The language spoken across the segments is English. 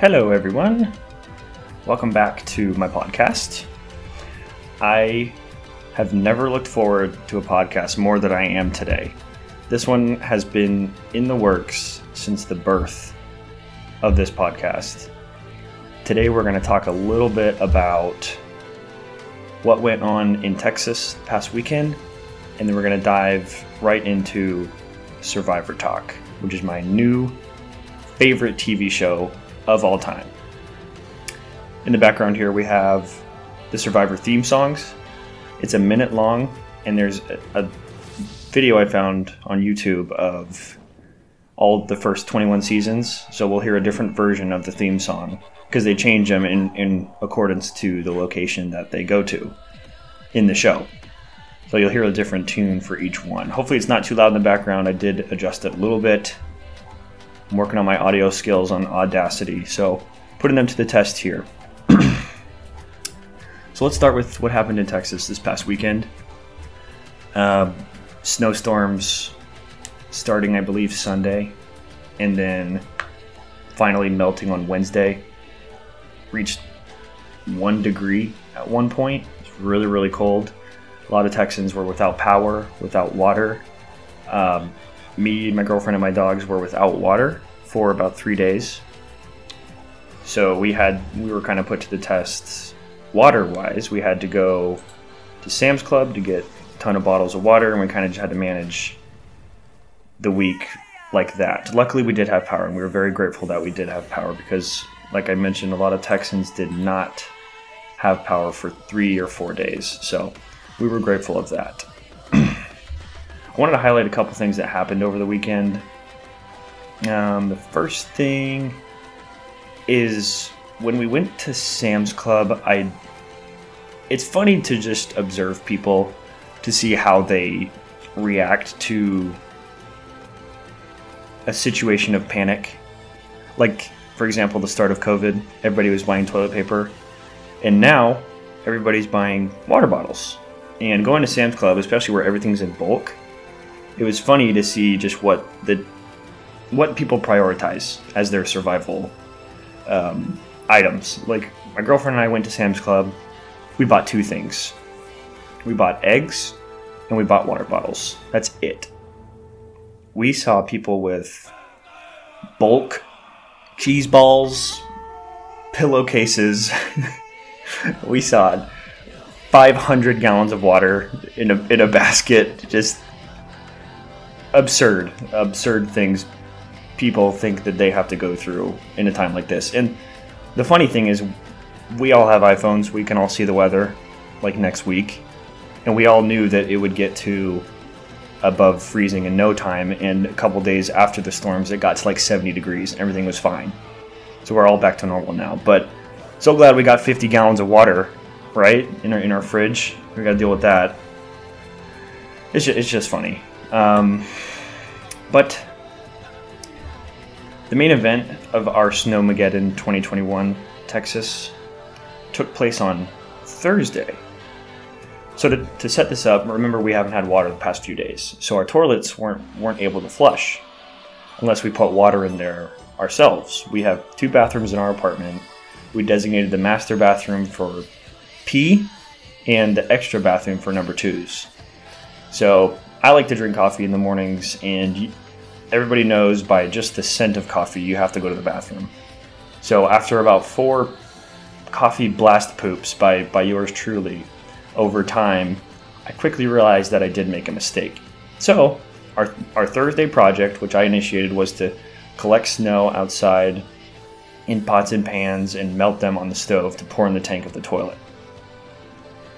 Hello, everyone. Welcome back to my podcast. I have never looked forward to a podcast more than I am today. This one has been in the works since the birth of this podcast. Today, we're going to talk a little bit about what went on in Texas past weekend, and then we're going to dive right into Survivor Talk, which is my new favorite TV show of all time. In the background here, we have the Survivor theme songs. It's a minute long, and there's a, a video I found on YouTube of all the first 21 seasons. So we'll hear a different version of the theme song because they change them in, in accordance to the location that they go to in the show. So you'll hear a different tune for each one. Hopefully, it's not too loud in the background. I did adjust it a little bit I'm working on my audio skills on Audacity, so putting them to the test here. so let's start with what happened in Texas this past weekend. Uh, snowstorms starting, I believe, Sunday, and then finally melting on Wednesday. Reached one degree at one point. It's really, really cold. A lot of Texans were without power, without water. Um, me, my girlfriend, and my dogs were without water for about three days. So we had we were kind of put to the test water wise. We had to go to Sam's Club to get a ton of bottles of water, and we kind of just had to manage the week like that. Luckily, we did have power, and we were very grateful that we did have power because, like I mentioned, a lot of Texans did not have power for three or four days. So we were grateful of that. I wanted to highlight a couple things that happened over the weekend. Um, the first thing is when we went to Sam's Club, I. It's funny to just observe people to see how they react to a situation of panic. Like, for example, the start of COVID, everybody was buying toilet paper, and now everybody's buying water bottles. And going to Sam's Club, especially where everything's in bulk, it was funny to see just what the what people prioritize as their survival um, items. Like my girlfriend and I went to Sam's Club. We bought two things. We bought eggs and we bought water bottles. That's it. We saw people with bulk cheese balls, pillowcases. we saw it. 500 gallons of water in a in a basket. Just absurd, absurd things people think that they have to go through in a time like this. And the funny thing is, we all have iPhones. We can all see the weather, like next week, and we all knew that it would get to above freezing in no time. And a couple days after the storms, it got to like 70 degrees. Everything was fine. So we're all back to normal now. But so glad we got 50 gallons of water, right, in our in our fridge. We got to deal with that. It's just, it's just funny. Um, but the main event of our Snowmageddon 2021 Texas took place on Thursday. So to, to set this up, remember we haven't had water the past few days, so our toilets weren't weren't able to flush unless we put water in there ourselves. We have two bathrooms in our apartment. We designated the master bathroom for pee and the extra bathroom for number twos. So I like to drink coffee in the mornings, and everybody knows by just the scent of coffee, you have to go to the bathroom. So after about four coffee blast poops by, by yours truly over time, I quickly realized that I did make a mistake. So our, our Thursday project, which I initiated, was to collect snow outside in pots and pans and melt them on the stove to pour in the tank of the toilet.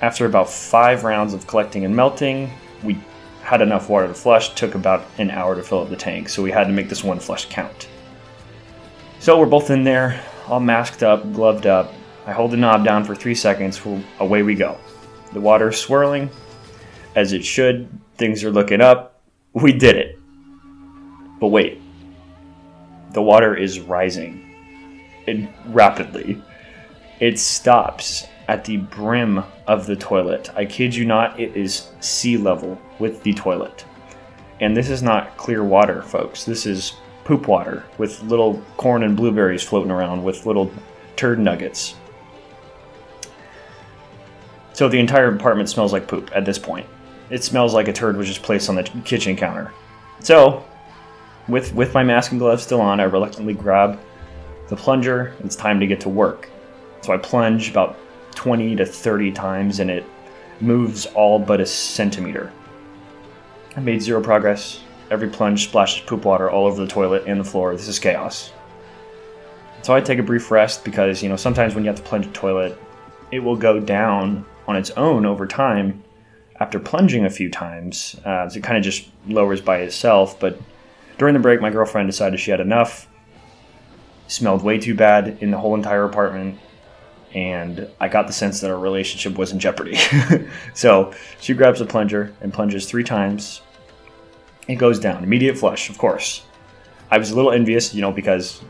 After about five rounds of collecting and melting, we had enough water to flush, took about an hour to fill up the tank, so we had to make this one flush count. So we're both in there, all masked up, gloved up. I hold the knob down for three seconds, away we go. The water's swirling, as it should, things are looking up. We did it. But wait, the water is rising it, rapidly. It stops at the brim of the toilet. I kid you not, it is sea level with the toilet. And this is not clear water, folks. This is poop water with little corn and blueberries floating around with little turd nuggets. So the entire apartment smells like poop at this point. It smells like a turd was just placed on the kitchen counter. So, with with my mask and gloves still on, I reluctantly grab the plunger. It's time to get to work. So I plunge about 20 to 30 times and it moves all but a centimeter. I made zero progress. Every plunge splashes poop water all over the toilet and the floor. This is chaos. So I take a brief rest because, you know, sometimes when you have to plunge a toilet, it will go down on its own over time after plunging a few times. Uh, so it kind of just lowers by itself. But during the break, my girlfriend decided she had enough. Smelled way too bad in the whole entire apartment and I got the sense that our relationship was in jeopardy. so she grabs a plunger and plunges three times. It goes down. Immediate flush, of course. I was a little envious, you know, because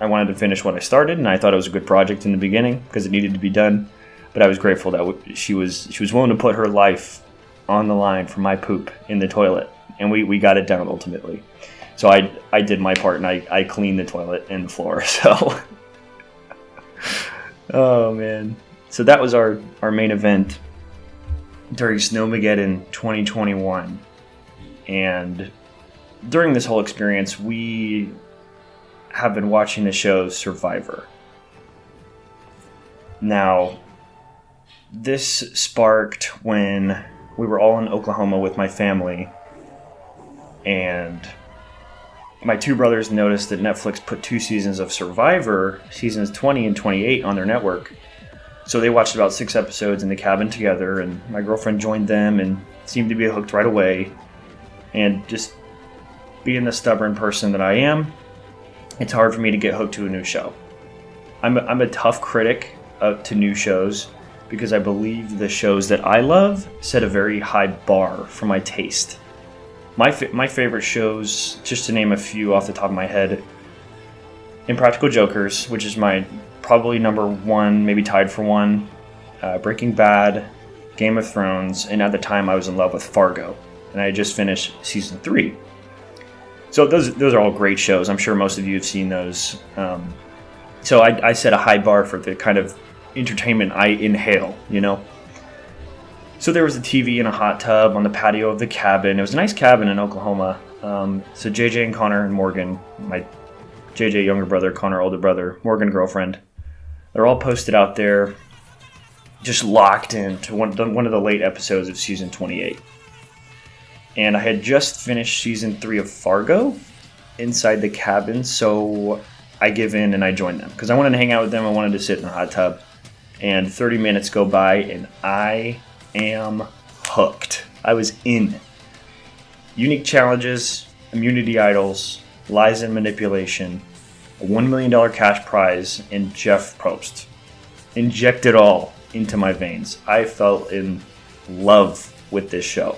I wanted to finish what I started, and I thought it was a good project in the beginning because it needed to be done. But I was grateful that she was she was willing to put her life on the line for my poop in the toilet, and we, we got it down ultimately. So I I did my part, and I, I cleaned the toilet and the floor. So Oh man. So that was our our main event during Snowmageddon 2021. And during this whole experience, we have been watching the show Survivor. Now, this sparked when we were all in Oklahoma with my family, and my two brothers noticed that Netflix put two seasons of Survivor, seasons 20 and 28, on their network. So they watched about six episodes in the cabin together, and my girlfriend joined them and seemed to be hooked right away. And just being the stubborn person that I am, it's hard for me to get hooked to a new show. I'm a, I'm a tough critic of, to new shows because I believe the shows that I love set a very high bar for my taste. My my favorite shows, just to name a few off the top of my head, Impractical Jokers, which is my probably number one, maybe tied for one. Uh, Breaking Bad, Game of Thrones, and at the time I was in love with Fargo, and I just finished season three. So those those are all great shows. I'm sure most of you have seen those. Um, so I, I set a high bar for the kind of entertainment I inhale. You know. So there was a TV and a hot tub on the patio of the cabin. It was a nice cabin in Oklahoma. Um, so JJ and Connor and Morgan, my JJ younger brother, Connor older brother, Morgan girlfriend, they're all posted out there, just locked into one, one of the late episodes of season 28. And I had just finished season three of Fargo inside the cabin, so I give in and I join them because I wanted to hang out with them. I wanted to sit in the hot tub. And 30 minutes go by, and I am hooked. I was in. Unique challenges, immunity idols, lies and manipulation, a $1 million cash prize, and Jeff Probst. Inject it all into my veins. I felt in love with this show.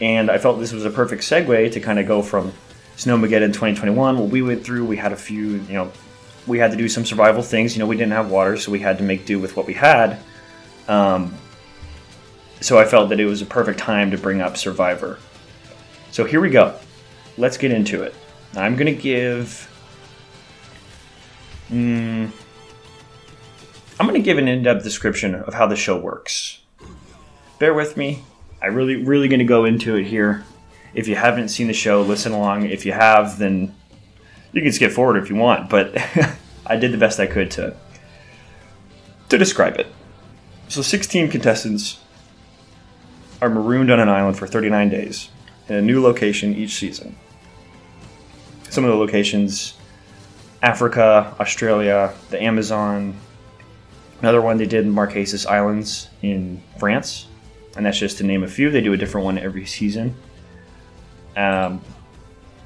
And I felt this was a perfect segue to kind of go from Snowmageddon 2021. What we went through, we had a few, you know, we had to do some survival things. You know, we didn't have water, so we had to make do with what we had. Um, so I felt that it was a perfect time to bring up Survivor. So here we go. Let's get into it. I'm going to give. Mm, I'm going to give an in depth description of how the show works. Bear with me. I really, really going to go into it here. If you haven't seen the show, listen along. If you have, then you can skip forward if you want. But I did the best I could to to describe it. So, 16 contestants are marooned on an island for 39 days in a new location each season. Some of the locations Africa, Australia, the Amazon. Another one they did in Marquesas Islands in France, and that's just to name a few. They do a different one every season. Um,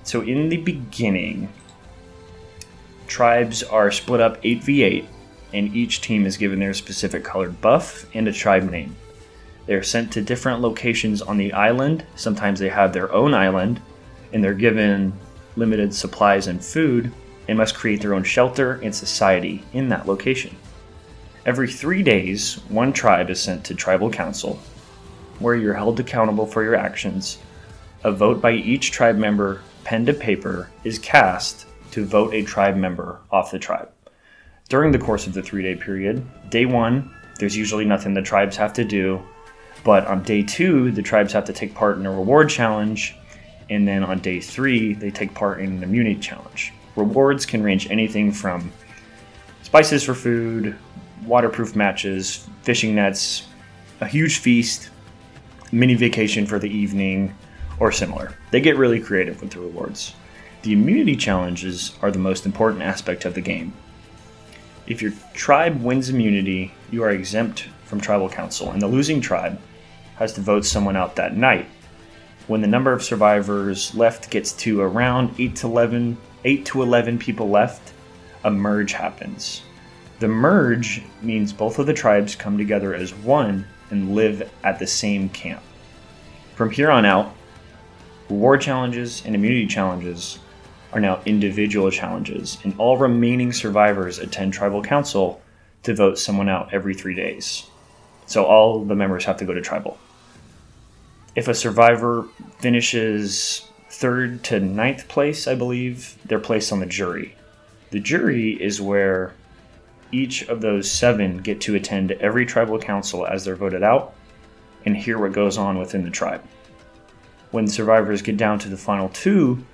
so in the beginning, tribes are split up 8v8, and each team is given their specific colored buff and a tribe name. They're sent to different locations on the island. Sometimes they have their own island, and they're given limited supplies and food and must create their own shelter and society in that location. Every three days, one tribe is sent to tribal council, where you're held accountable for your actions. A vote by each tribe member, pen to paper, is cast to vote a tribe member off the tribe. During the course of the three day period, day one, there's usually nothing the tribes have to do, but on day two, the tribes have to take part in a reward challenge, and then on day three, they take part in an immunity challenge. Rewards can range anything from spices for food, waterproof matches, fishing nets, a huge feast, mini vacation for the evening, or similar. They get really creative with the rewards. The immunity challenges are the most important aspect of the game. If your tribe wins immunity, you are exempt from tribal council, and the losing tribe has to vote someone out that night. When the number of survivors left gets to around 8 to 11, 8 to 11 people left, a merge happens. The merge means both of the tribes come together as one and live at the same camp. From here on out, reward challenges and immunity challenges are now individual challenges, and all remaining survivors attend tribal council to vote someone out every three days. So all the members have to go to tribal. If a survivor finishes third to ninth place, I believe, they're placed on the jury. The jury is where each of those seven get to attend every tribal council as they're voted out and hear what goes on within the tribe. When survivors get down to the final two,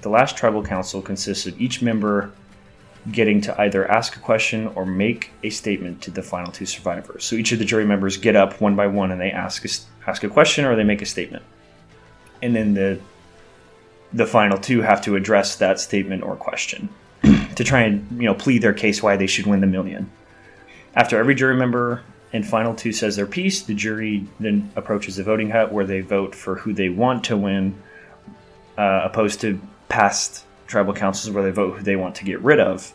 the last tribal council consists of each member getting to either ask a question or make a statement to the final two survivors. So each of the jury members get up one by one and they ask a, ask a question or they make a statement. And then the the final two have to address that statement or question to try and you know plead their case why they should win the million. After every jury member and final two says their piece, the jury then approaches the voting hut where they vote for who they want to win, uh, opposed to past tribal councils where they vote who they want to get rid of.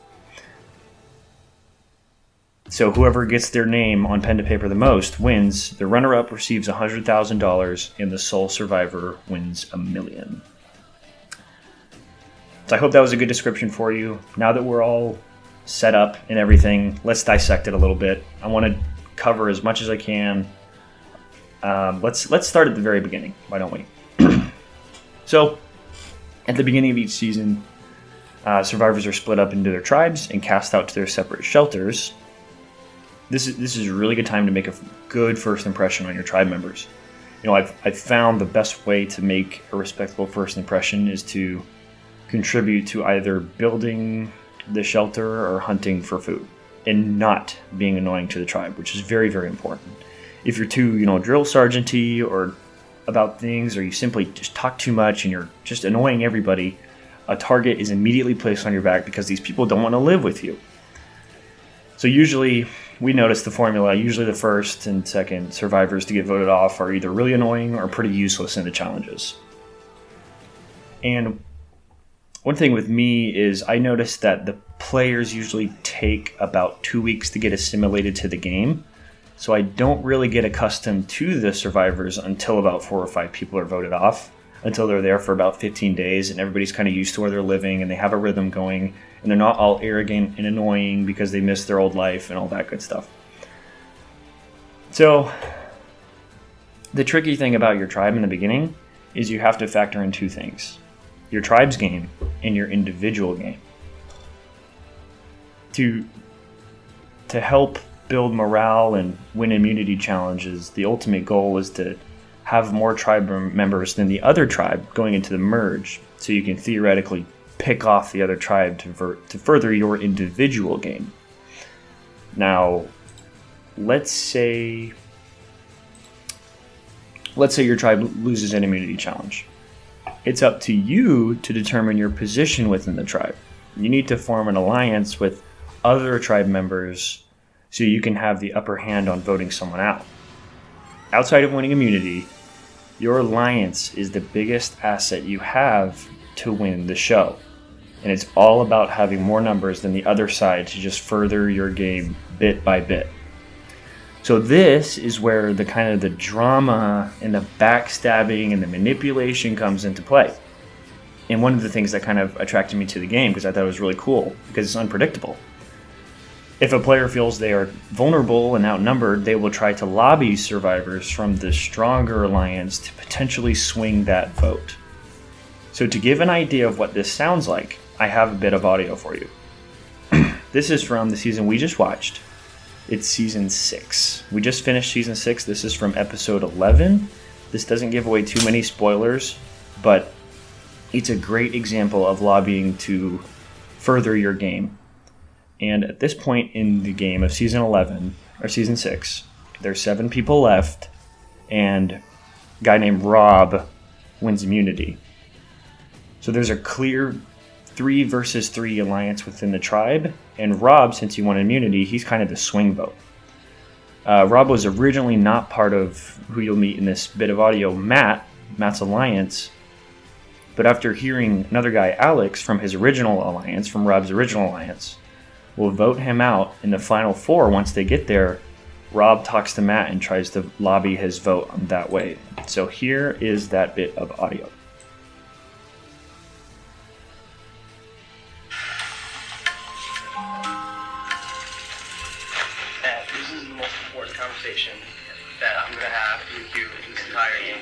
So whoever gets their name on pen to paper the most wins. The runner-up receives hundred thousand dollars, and the sole survivor wins a million. So I hope that was a good description for you. Now that we're all set up and everything, let's dissect it a little bit. I want to cover as much as I can. Um, let's let's start at the very beginning. Why don't we? so, at the beginning of each season, uh, survivors are split up into their tribes and cast out to their separate shelters. This is this is a really good time to make a good first impression on your tribe members. You know, I've, I've found the best way to make a respectable first impression is to contribute to either building the shelter or hunting for food and not being annoying to the tribe, which is very, very important. If you're too, you know, drill sergeanty or about things, or you simply just talk too much and you're just annoying everybody, a target is immediately placed on your back because these people don't want to live with you. So usually we notice the formula. Usually the first and second survivors to get voted off are either really annoying or pretty useless in the challenges. And one thing with me is I noticed that the players usually take about two weeks to get assimilated to the game. So I don't really get accustomed to the survivors until about four or five people are voted off, until they're there for about 15 days and everybody's kind of used to where they're living and they have a rhythm going and they're not all arrogant and annoying because they miss their old life and all that good stuff. So the tricky thing about your tribe in the beginning is you have to factor in two things your tribe's game and your individual game. To to help build morale and win immunity challenges, the ultimate goal is to have more tribe members than the other tribe going into the merge, so you can theoretically pick off the other tribe to, ver- to further your individual game. Now, let's say let's say your tribe loses an immunity challenge. It's up to you to determine your position within the tribe. You need to form an alliance with other tribe members so you can have the upper hand on voting someone out. Outside of winning immunity, your alliance is the biggest asset you have to win the show. And it's all about having more numbers than the other side to just further your game bit by bit. So this is where the kind of the drama and the backstabbing and the manipulation comes into play. And one of the things that kind of attracted me to the game because I thought it was really cool because it's unpredictable If a player feels they are vulnerable and outnumbered, they will try to lobby survivors from the stronger alliance to potentially swing that vote. So, to give an idea of what this sounds like, I have a bit of audio for you. this is from the season we just watched. It's season 6. We just finished season 6. This is from episode 11. This doesn't give away too many spoilers, but it's a great example of lobbying to further your game. And at this point in the game of season 11, or season 6, there's seven people left, and a guy named Rob wins immunity. So there's a clear three versus three alliance within the tribe, and Rob, since he won immunity, he's kind of the swing vote. Uh, Rob was originally not part of who you'll meet in this bit of audio, Matt, Matt's alliance, but after hearing another guy, Alex, from his original alliance, from Rob's original alliance, will vote him out in the final four once they get there. Rob talks to Matt and tries to lobby his vote that way. So here is that bit of audio. this is the most important conversation that I'm gonna have with you in this entire game.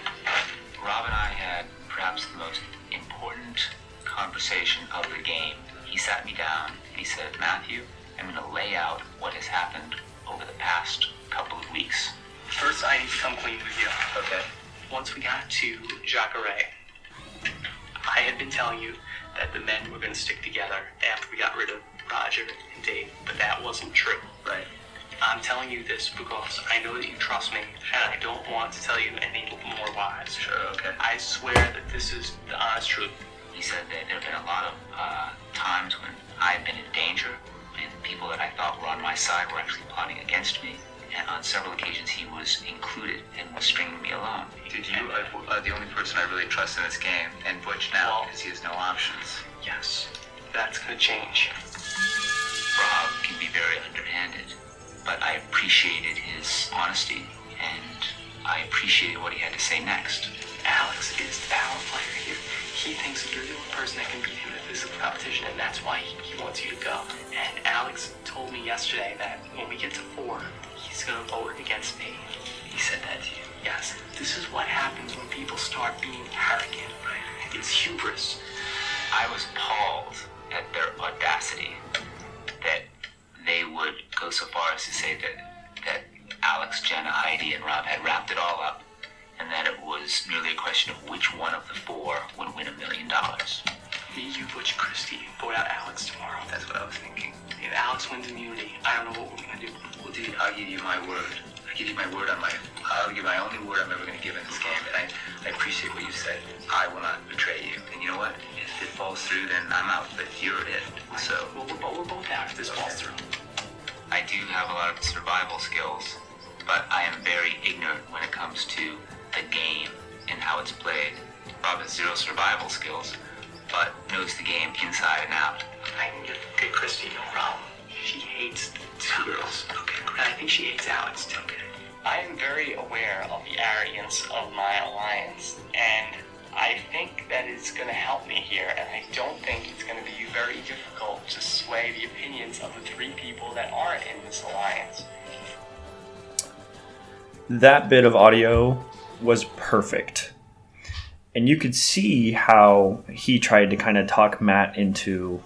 Rob and I had perhaps the most important conversation of the game. He sat me down and said, Matthew, I'm going to lay out what has happened over the past couple of weeks. First, I need to come clean with you. Okay. Once we got to Jacare, I had been telling you that the men were going to stick together after we got rid of Roger and Dave, but that wasn't true. Right. I'm telling you this because I know that you trust me, and I don't want to tell you any more lies. Sure, okay. I swear that this is the honest truth. He said that there have been a lot of uh, times when I've been in danger, and the people that I thought were on my side were actually plotting against me. And on several occasions, he was included and was stringing me along. Did you are uh, the only person I really trust in this game, and Butch now, Well- because he has no options. Yes, that's going to change. Rob can be very underhanded, but I appreciated his honesty, and I appreciated what he had to say next. Alex is the power player here. He thinks that you're the only person that can beat him in a physical competition, and that's why he, wants you to go. And Alex told me yesterday that when we get to four, he's gonna vote against me. He said that to you. Yes, this is what happens when people start being arrogant. It's hubris. I was appalled at their audacity that they would go so far as to say that that Alex, Jenna, Heidi, and Rob had wrapped it all up, and that it was merely a question of which one of the four would win a million dollars. You, Butch, Christy vote out Alex tomorrow. That's what I was thinking. If Alex wins immunity, I don't know what we're gonna do. Well, dude, I'll give you my word. I give you my word on my. I'll give my only word I'm ever going to give in this game, and I, I appreciate what you said. I will not betray you. And you know what? If it falls through, then I'm out. But you're it. So Well, we're, both, we're both out if this falls through. I do have a lot of survival skills, but I am very ignorant when it comes to the game and how it's played. Rob has zero survival skills, but knows the game inside and out. I can get, get Christy, no problem. She hates the two girls. Okay, And I think she hates Alex too. I am very aware of the arrogance of my alliance, and I think that it's going to help me here, and I don't think it's going to be very difficult to sway the opinions of the three people that aren't in this alliance. that bit of audio was perfect. And you could see how he tried to kind of talk Matt into,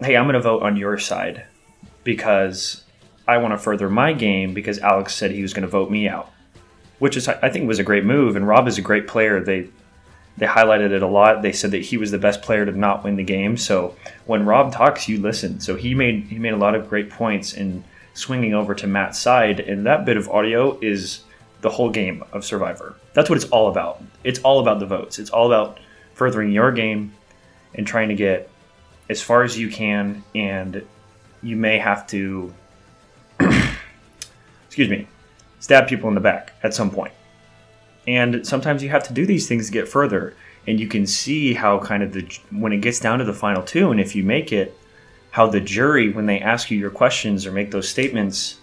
hey, I'm going to vote on your side because I want to further my game because Alex said he was going to vote me out, which is I think was a great move. And Rob is a great player. They they highlighted it a lot. They said that he was the best player to not win the game. So when Rob talks, you listen. So he made he made a lot of great points in swinging over to Matt's side, and that bit of audio is the whole game of Survivor. That's what it's all about. It's all about the votes. It's all about furthering your game and trying to get as far as you can, and you may have to, excuse me, stab people in the back at some point. And sometimes you have to do these things to get further. And you can see how kind of the when it gets down to the final two, and if you make it, how the jury, when they ask you your questions or make those statements,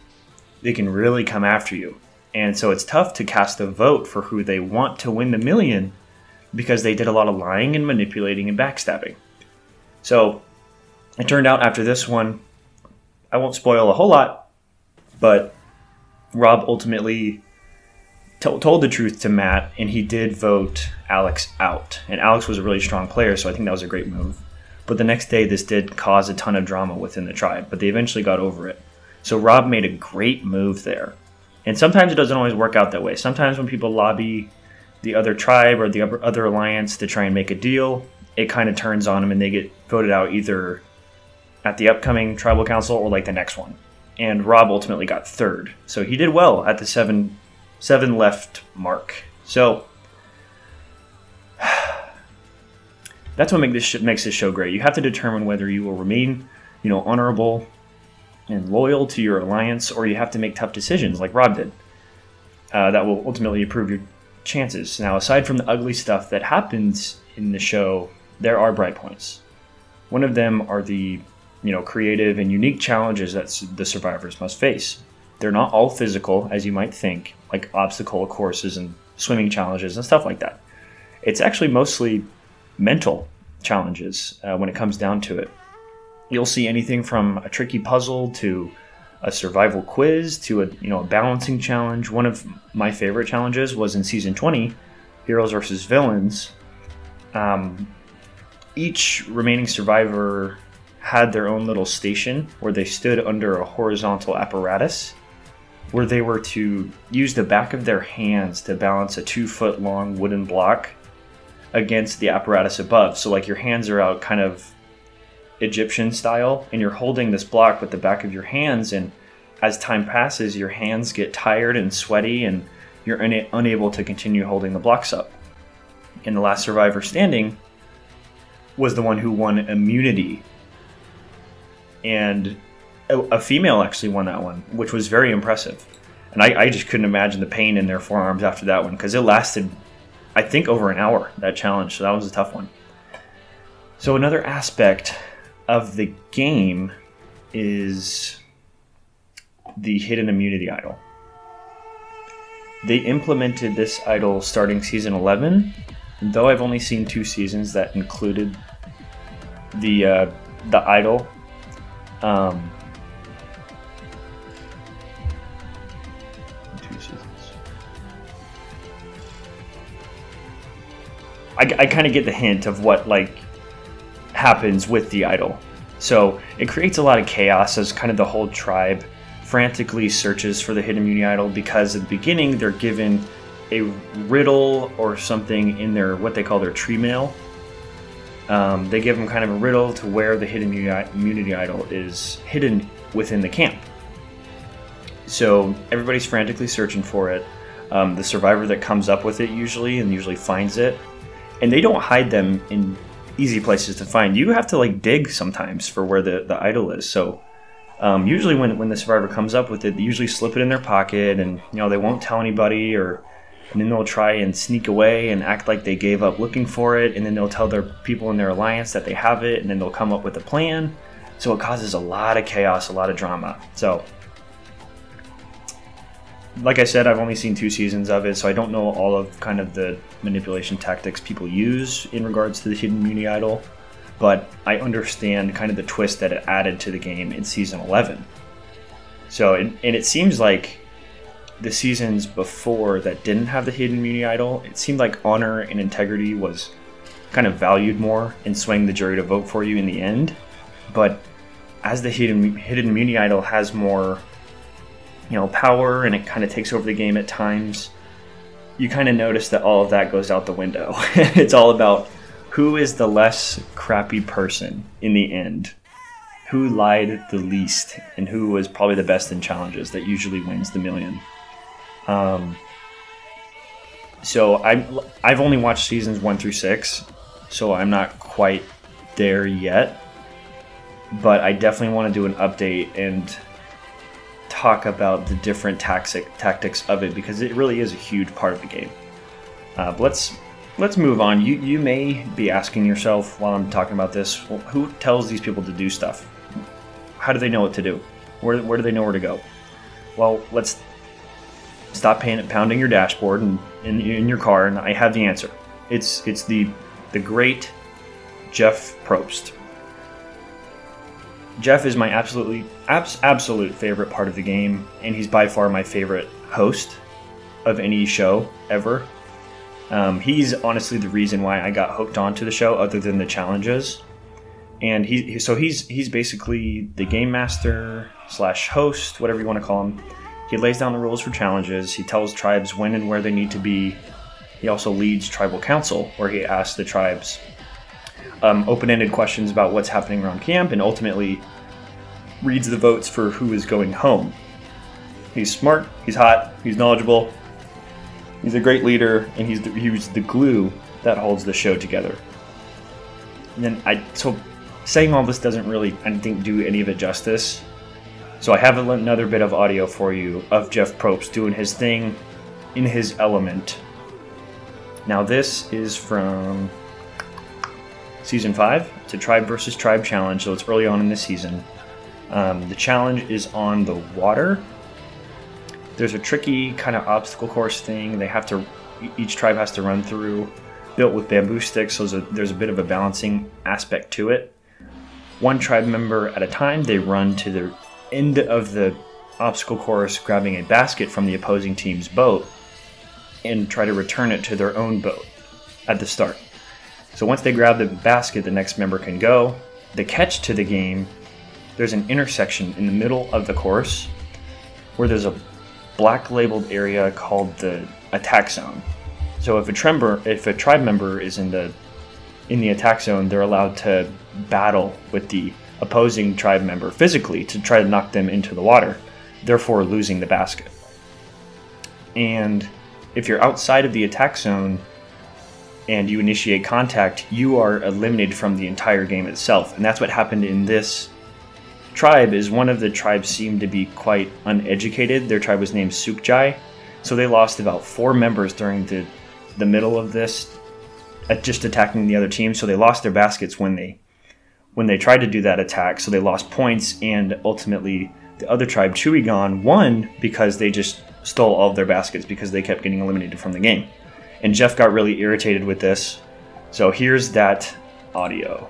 they can really come after you. And so it's tough to cast a vote for who they want to win the million because they did a lot of lying and manipulating and backstabbing. So it turned out after this one, I won't spoil a whole lot, but Rob ultimately t- told the truth to Matt, and he did vote Alex out. And Alex was a really strong player, so I think that was a great move. But the next day, this did cause a ton of drama within the tribe, but they eventually got over it. So Rob made a great move there. And sometimes it doesn't always work out that way. Sometimes when people lobby the other tribe or the other alliance to try and make a deal, it kind of turns on them and they get voted out either at the upcoming tribal council or like the next one. And Rob ultimately got third. So he did well at the seven seven left mark. So that's what make this sh- makes this show great. You have to determine whether you will remain, you know, honorable and loyal to your alliance, or you have to make tough decisions like Rob did. Uh, that will ultimately improve your chances. Now, aside from the ugly stuff that happens in the show, there are bright points. One of them are the you know creative and unique challenges that the survivors must face. They're not all physical, as you might think, like obstacle courses and swimming challenges and stuff like that. It's actually mostly mental challenges uh, when it comes down to it. You'll see anything from a tricky puzzle to a survival quiz to a you know a balancing challenge. One of my favorite challenges was in season 20, Heroes versus Villains. Um, each remaining survivor had their own little station where they stood under a horizontal apparatus where they were to use the back of their hands to balance a two foot long wooden block against the apparatus above. So, like your hands are out kind of Egyptian style, and you're holding this block with the back of your hands. And as time passes, your hands get tired and sweaty, and you're una- unable to continue holding the blocks up. And the last survivor standing was the one who won immunity. And a, a female actually won that one, which was very impressive. And I, I just couldn't imagine the pain in their forearms after that one because it lasted, I think, over an hour, that challenge. So that was a tough one. So, another aspect of the game is the hidden immunity idol. They implemented this idol starting season 11, though I've only seen two seasons that included the uh, the idol. Um, two seasons. I, I kind of get the hint of what like happens with the idol. So it creates a lot of chaos as kind of the whole tribe frantically searches for the hidden immunity idol because at the beginning they're given a riddle or something in their what they call their tree mail. Um, they give them kind of a riddle to where the hidden immunity idol is hidden within the camp. So everybody's frantically searching for it. Um, the survivor that comes up with it usually and usually finds it, and they don't hide them in easy places to find. You have to like dig sometimes for where the, the idol is. So um, usually when, when the survivor comes up with it, they usually slip it in their pocket and you know they won't tell anybody or and then they'll try and sneak away and act like they gave up looking for it and then they'll tell their people in their alliance that they have it and then they'll come up with a plan. So it causes a lot of chaos, a lot of drama. So like I said, I've only seen two seasons of it, so I don't know all of kind of the manipulation tactics people use in regards to the hidden immunity idol, but I understand kind of the twist that it added to the game in season 11. So, and, and it seems like the seasons before that didn't have the hidden immunity idol, it seemed like honor and integrity was kind of valued more in swaying the jury to vote for you in the end. But as the hidden hidden immunity idol has more you know power and it kind of takes over the game at times you kind of notice that all of that goes out the window it's all about who is the less crappy person in the end who lied the least and who was probably the best in challenges that usually wins the million um, so i I've only watched seasons one through six, so I'm not quite there yet. But I definitely want to do an update and talk about the different tactic, tactics of it because it really is a huge part of the game. Uh, let's let's move on. You you may be asking yourself while I'm talking about this, well, who tells these people to do stuff? How do they know what to do? Where where do they know where to go? Well, let's stop paying, pounding your dashboard and in, in your car, and I have the answer. It's it's the the great Jeff Probst. Jeff is my absolutely abs- absolute favorite part of the game, and he's by far my favorite host of any show ever. Um, he's honestly the reason why I got hooked onto the show, other than the challenges. And he, so he's he's basically the game master slash host, whatever you want to call him. He lays down the rules for challenges. He tells tribes when and where they need to be. He also leads tribal council, where he asks the tribes um, open-ended questions about what's happening around camp, and ultimately reads the votes for who is going home. He's smart. He's hot. He's knowledgeable. He's a great leader, and he's the, he's the glue that holds the show together. And then I so saying all this doesn't really I think do any of it justice. So I have another bit of audio for you of Jeff Probst doing his thing in his element. Now this is from season five. It's a tribe versus tribe challenge, so it's early on in the season. Um, the challenge is on the water. There's a tricky kind of obstacle course thing. They have to, each tribe has to run through, built with bamboo sticks. So there's a, there's a bit of a balancing aspect to it. One tribe member at a time, they run to the end of the obstacle course, grabbing a basket from the opposing team's boat, and try to return it to their own boat at the start. So once they grab the basket, the next member can go. The catch to the game there's an intersection in the middle of the course where there's a black labeled area called the attack zone. So if a if a tribe member is in the in the attack zone, they're allowed to battle with the opposing tribe member physically to try to knock them into the water, therefore losing the basket. And if you're outside of the attack zone and you initiate contact, you are eliminated from the entire game itself. And that's what happened in this tribe is one of the tribes seemed to be quite uneducated. Their tribe was named Sook Jai, so they lost about four members during the the middle of this, at just attacking the other team. So they lost their baskets when they when they tried to do that attack. So they lost points, and ultimately the other tribe, Chuay Gahn, won because they just stole all of their baskets because they kept getting eliminated from the game. And Jeff got really irritated with this. So here's that audio.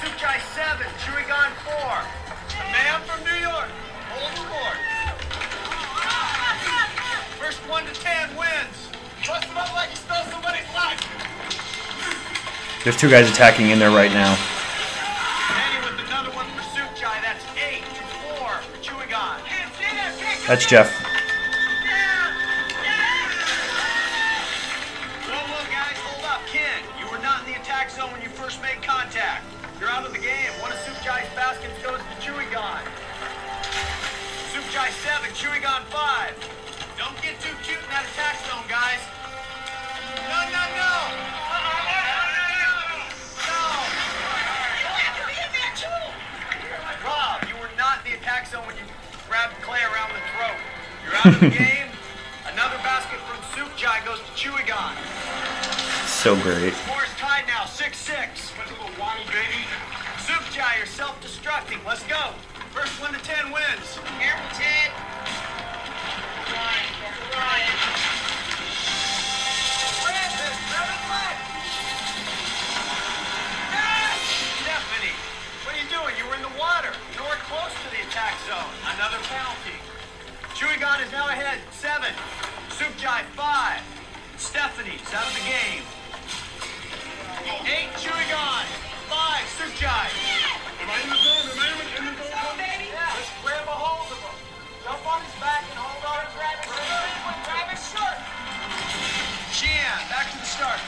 Sook Jai 7, Chuay Gahn 4. The man from New York. Hold the fort. First 1 to 10 wins. Bust him up like he stole somebody's life. There's two guys attacking in there right now. Annie with another one for Sook Jai. That's 8 to 4 for Chuay Gahn. That's Jeff. Up. Ken, you were not in the attack zone when you first made contact. You're out of the game. One of Sook Jai's baskets goes to Chuay Gahn. Suchai 7, Chuay Gahn 5. Don't get too cute in that attack zone, guys. No, no, no. Uh-uh. No. Rob, you were not in the attack zone when you grabbed Clay around the throat. You're out of the game. Another basket from Sook Jai goes to Chuay Gahn. So great. Score's tied now, 6-6. Wani, baby. Sook Jai, you're self-destructing. Let's go. First one to 10 wins. Careful, Ted. Ryan. Stephanie, what are you doing? You were in the water. You were close to the attack zone. Another penalty. Chuay Gahn is now ahead, seven. Sook Jai, five. Stephanie's out of the game. Eight, Chuay Gahn. Five, Sook Jai. Am I in the zone? Am I in the zone? Let's grab a hold of him. Jump on his back and hold on. Grab it. Grab it short. Shii Ann, back to the start.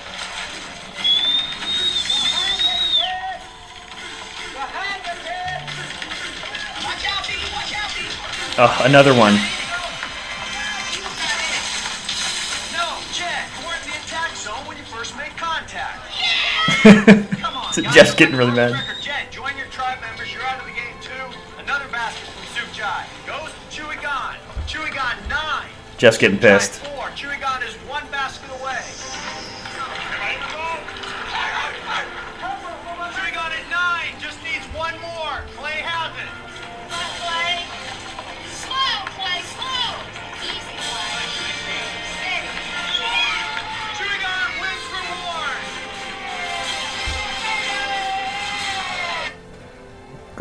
Watch out, B. Watch out, B. Oh, another one. On, So guys. Jeff's getting really mad. Record, Jen, join your tribe members. You're out of the game too. Another basket from Sook Jai. Goes to Chuay Gahn. Chuigan nine. Jeff's getting pissed.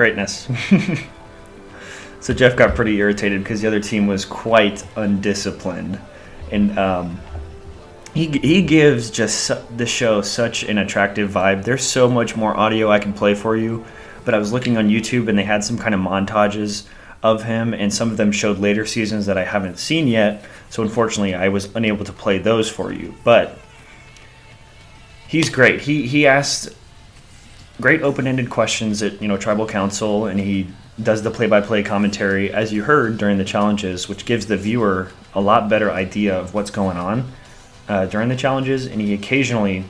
Greatness. so Jeff got pretty irritated because the other team was quite undisciplined, and um, he he gives just the show such an attractive vibe. There's so much more audio I can play for you, but I was looking on YouTube and they had some kind of montages of him, and some of them showed later seasons that I haven't seen yet. So unfortunately, I was unable to play those for you. But he's great. He he asked great open-ended questions at you know tribal council, and he does the play-by-play commentary as you heard during the challenges, which gives the viewer a lot better idea of what's going on uh, during the challenges. And he occasionally,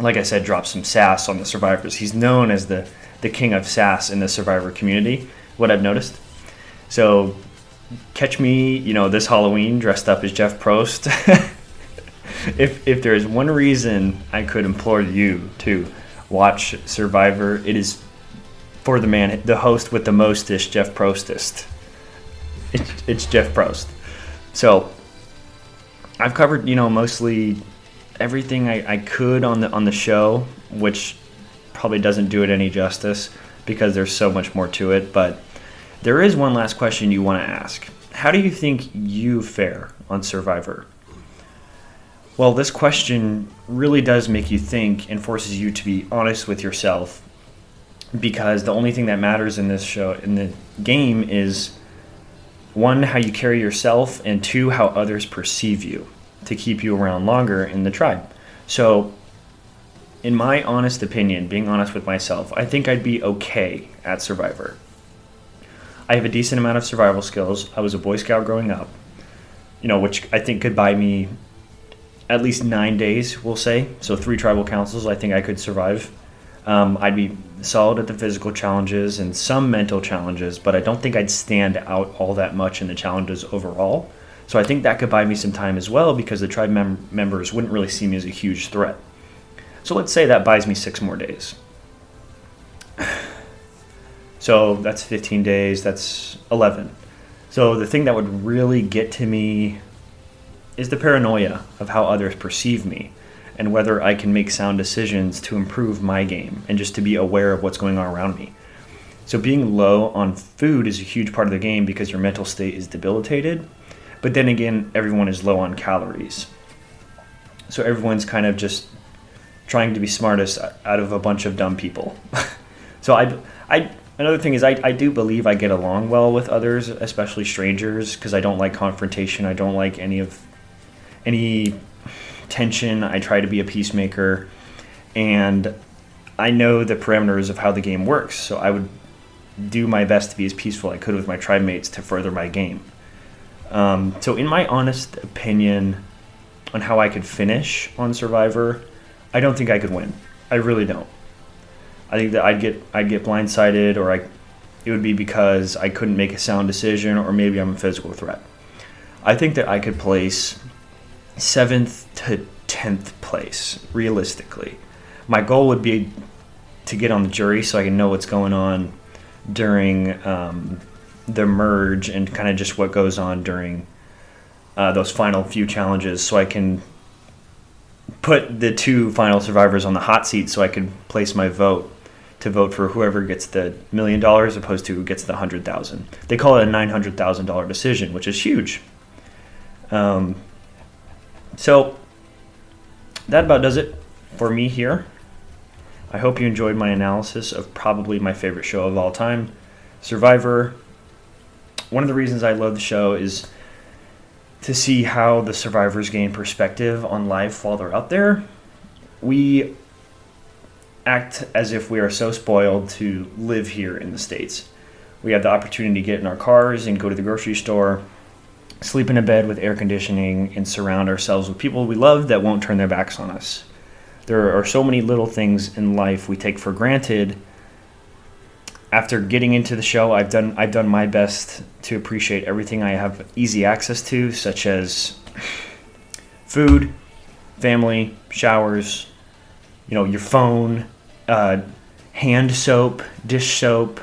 like I said, drops some sass on the survivors. He's known as the the king of sass in the survivor community. What I've noticed. So catch me, you know, this Halloween dressed up as Jeff Probst. if if there is one reason I could implore you to watch Survivor, it is for the man, the host with the mostest, Jeff Prostist. It's, it's Jeff Probst. So I've covered, you know, mostly everything I, I could on the on the show, which probably doesn't do it any justice because there's so much more to it. But there is one last question you want to ask. How do you think you fare on Survivor? Well, this question really does make you think and forces you to be honest with yourself because the only thing that matters in this show, in the game, is one, how you carry yourself, and two, how others perceive you to keep you around longer in the tribe. So, in my honest opinion, being honest with myself, I think I'd be okay at Survivor. I have a decent amount of survival skills. I was a Boy Scout growing up, you know, which I think could buy me at least nine days, we'll say. So three tribal councils, I think I could survive. Um, I'd be solid at the physical challenges and some mental challenges, but I don't think I'd stand out all that much in the challenges overall. So I think that could buy me some time as well because the tribe mem- members wouldn't really see me as a huge threat. So let's say that buys me six more days. So that's 15 days, that's 11. So the thing that would really get to me is the paranoia of how others perceive me and whether I can make sound decisions to improve my game and just to be aware of what's going on around me. So, being low on food is a huge part of the game because your mental state is debilitated. But then again, everyone is low on calories. So, everyone's kind of just trying to be smartest out of a bunch of dumb people. so, I, I, another thing is, I, I do believe I get along well with others, especially strangers, because I don't like confrontation. I don't like any of any tension. I try to be a peacemaker, and I know the parameters of how the game works. So I would do my best to be as peaceful I could with my tribe mates to further my game. Um, so, in my honest opinion on how I could finish on Survivor, I don't think I could win. I really don't. I think that I'd get I'd get blindsided, or I it would be because I couldn't make a sound decision, or maybe I'm a physical threat. I think that I could place seventh to tenth place, realistically. My goal would be to get on the jury so I can know what's going on during um, the merge and kind of just what goes on during uh, those final few challenges so I can put the two final survivors on the hot seat so I can place my vote to vote for whoever gets the million dollars opposed to who gets the hundred thousand. They call it a nine hundred thousand dollar decision, which is huge. Um, so that about does it for me here. I hope you enjoyed my analysis of probably my favorite show of all time, Survivor. One of the reasons I love the show is to see how the survivors gain perspective on life while they're out there. We act as if we are so spoiled to live here in the States. We have the opportunity to get in our cars and go to the grocery store sleep in a bed with air conditioning, and surround ourselves with people we love that won't turn their backs on us. There are so many little things in life we take for granted. After getting into the show, I've done I've done my best to appreciate everything I have easy access to, such as food, family, showers, you know, your phone, uh, hand soap, dish soap,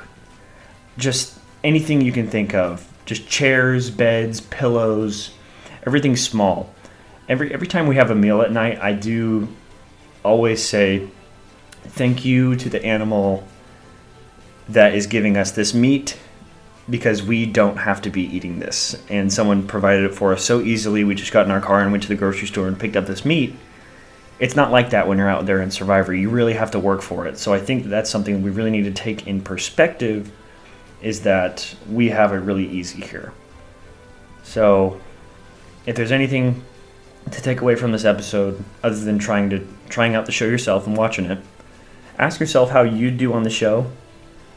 just anything you can think of just chairs, beds, pillows, everything small. Every every time we have a meal at night, I do always say thank you to the animal that is giving us this meat because we don't have to be eating this. And someone provided it for us so easily. We just got in our car and went to the grocery store and picked up this meat. It's not like that when you're out there in Survivor. You really have to work for it. So I think that's something we really need to take in perspective is that we have it really easy here. So if there's anything to take away from this episode other than trying to trying out the show yourself and watching it, ask yourself how you do on the show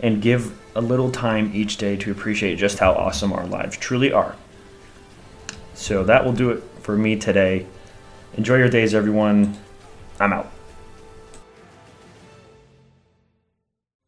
and give a little time each day to appreciate just how awesome our lives truly are. So that will do it for me today. Enjoy your days, everyone. I'm out.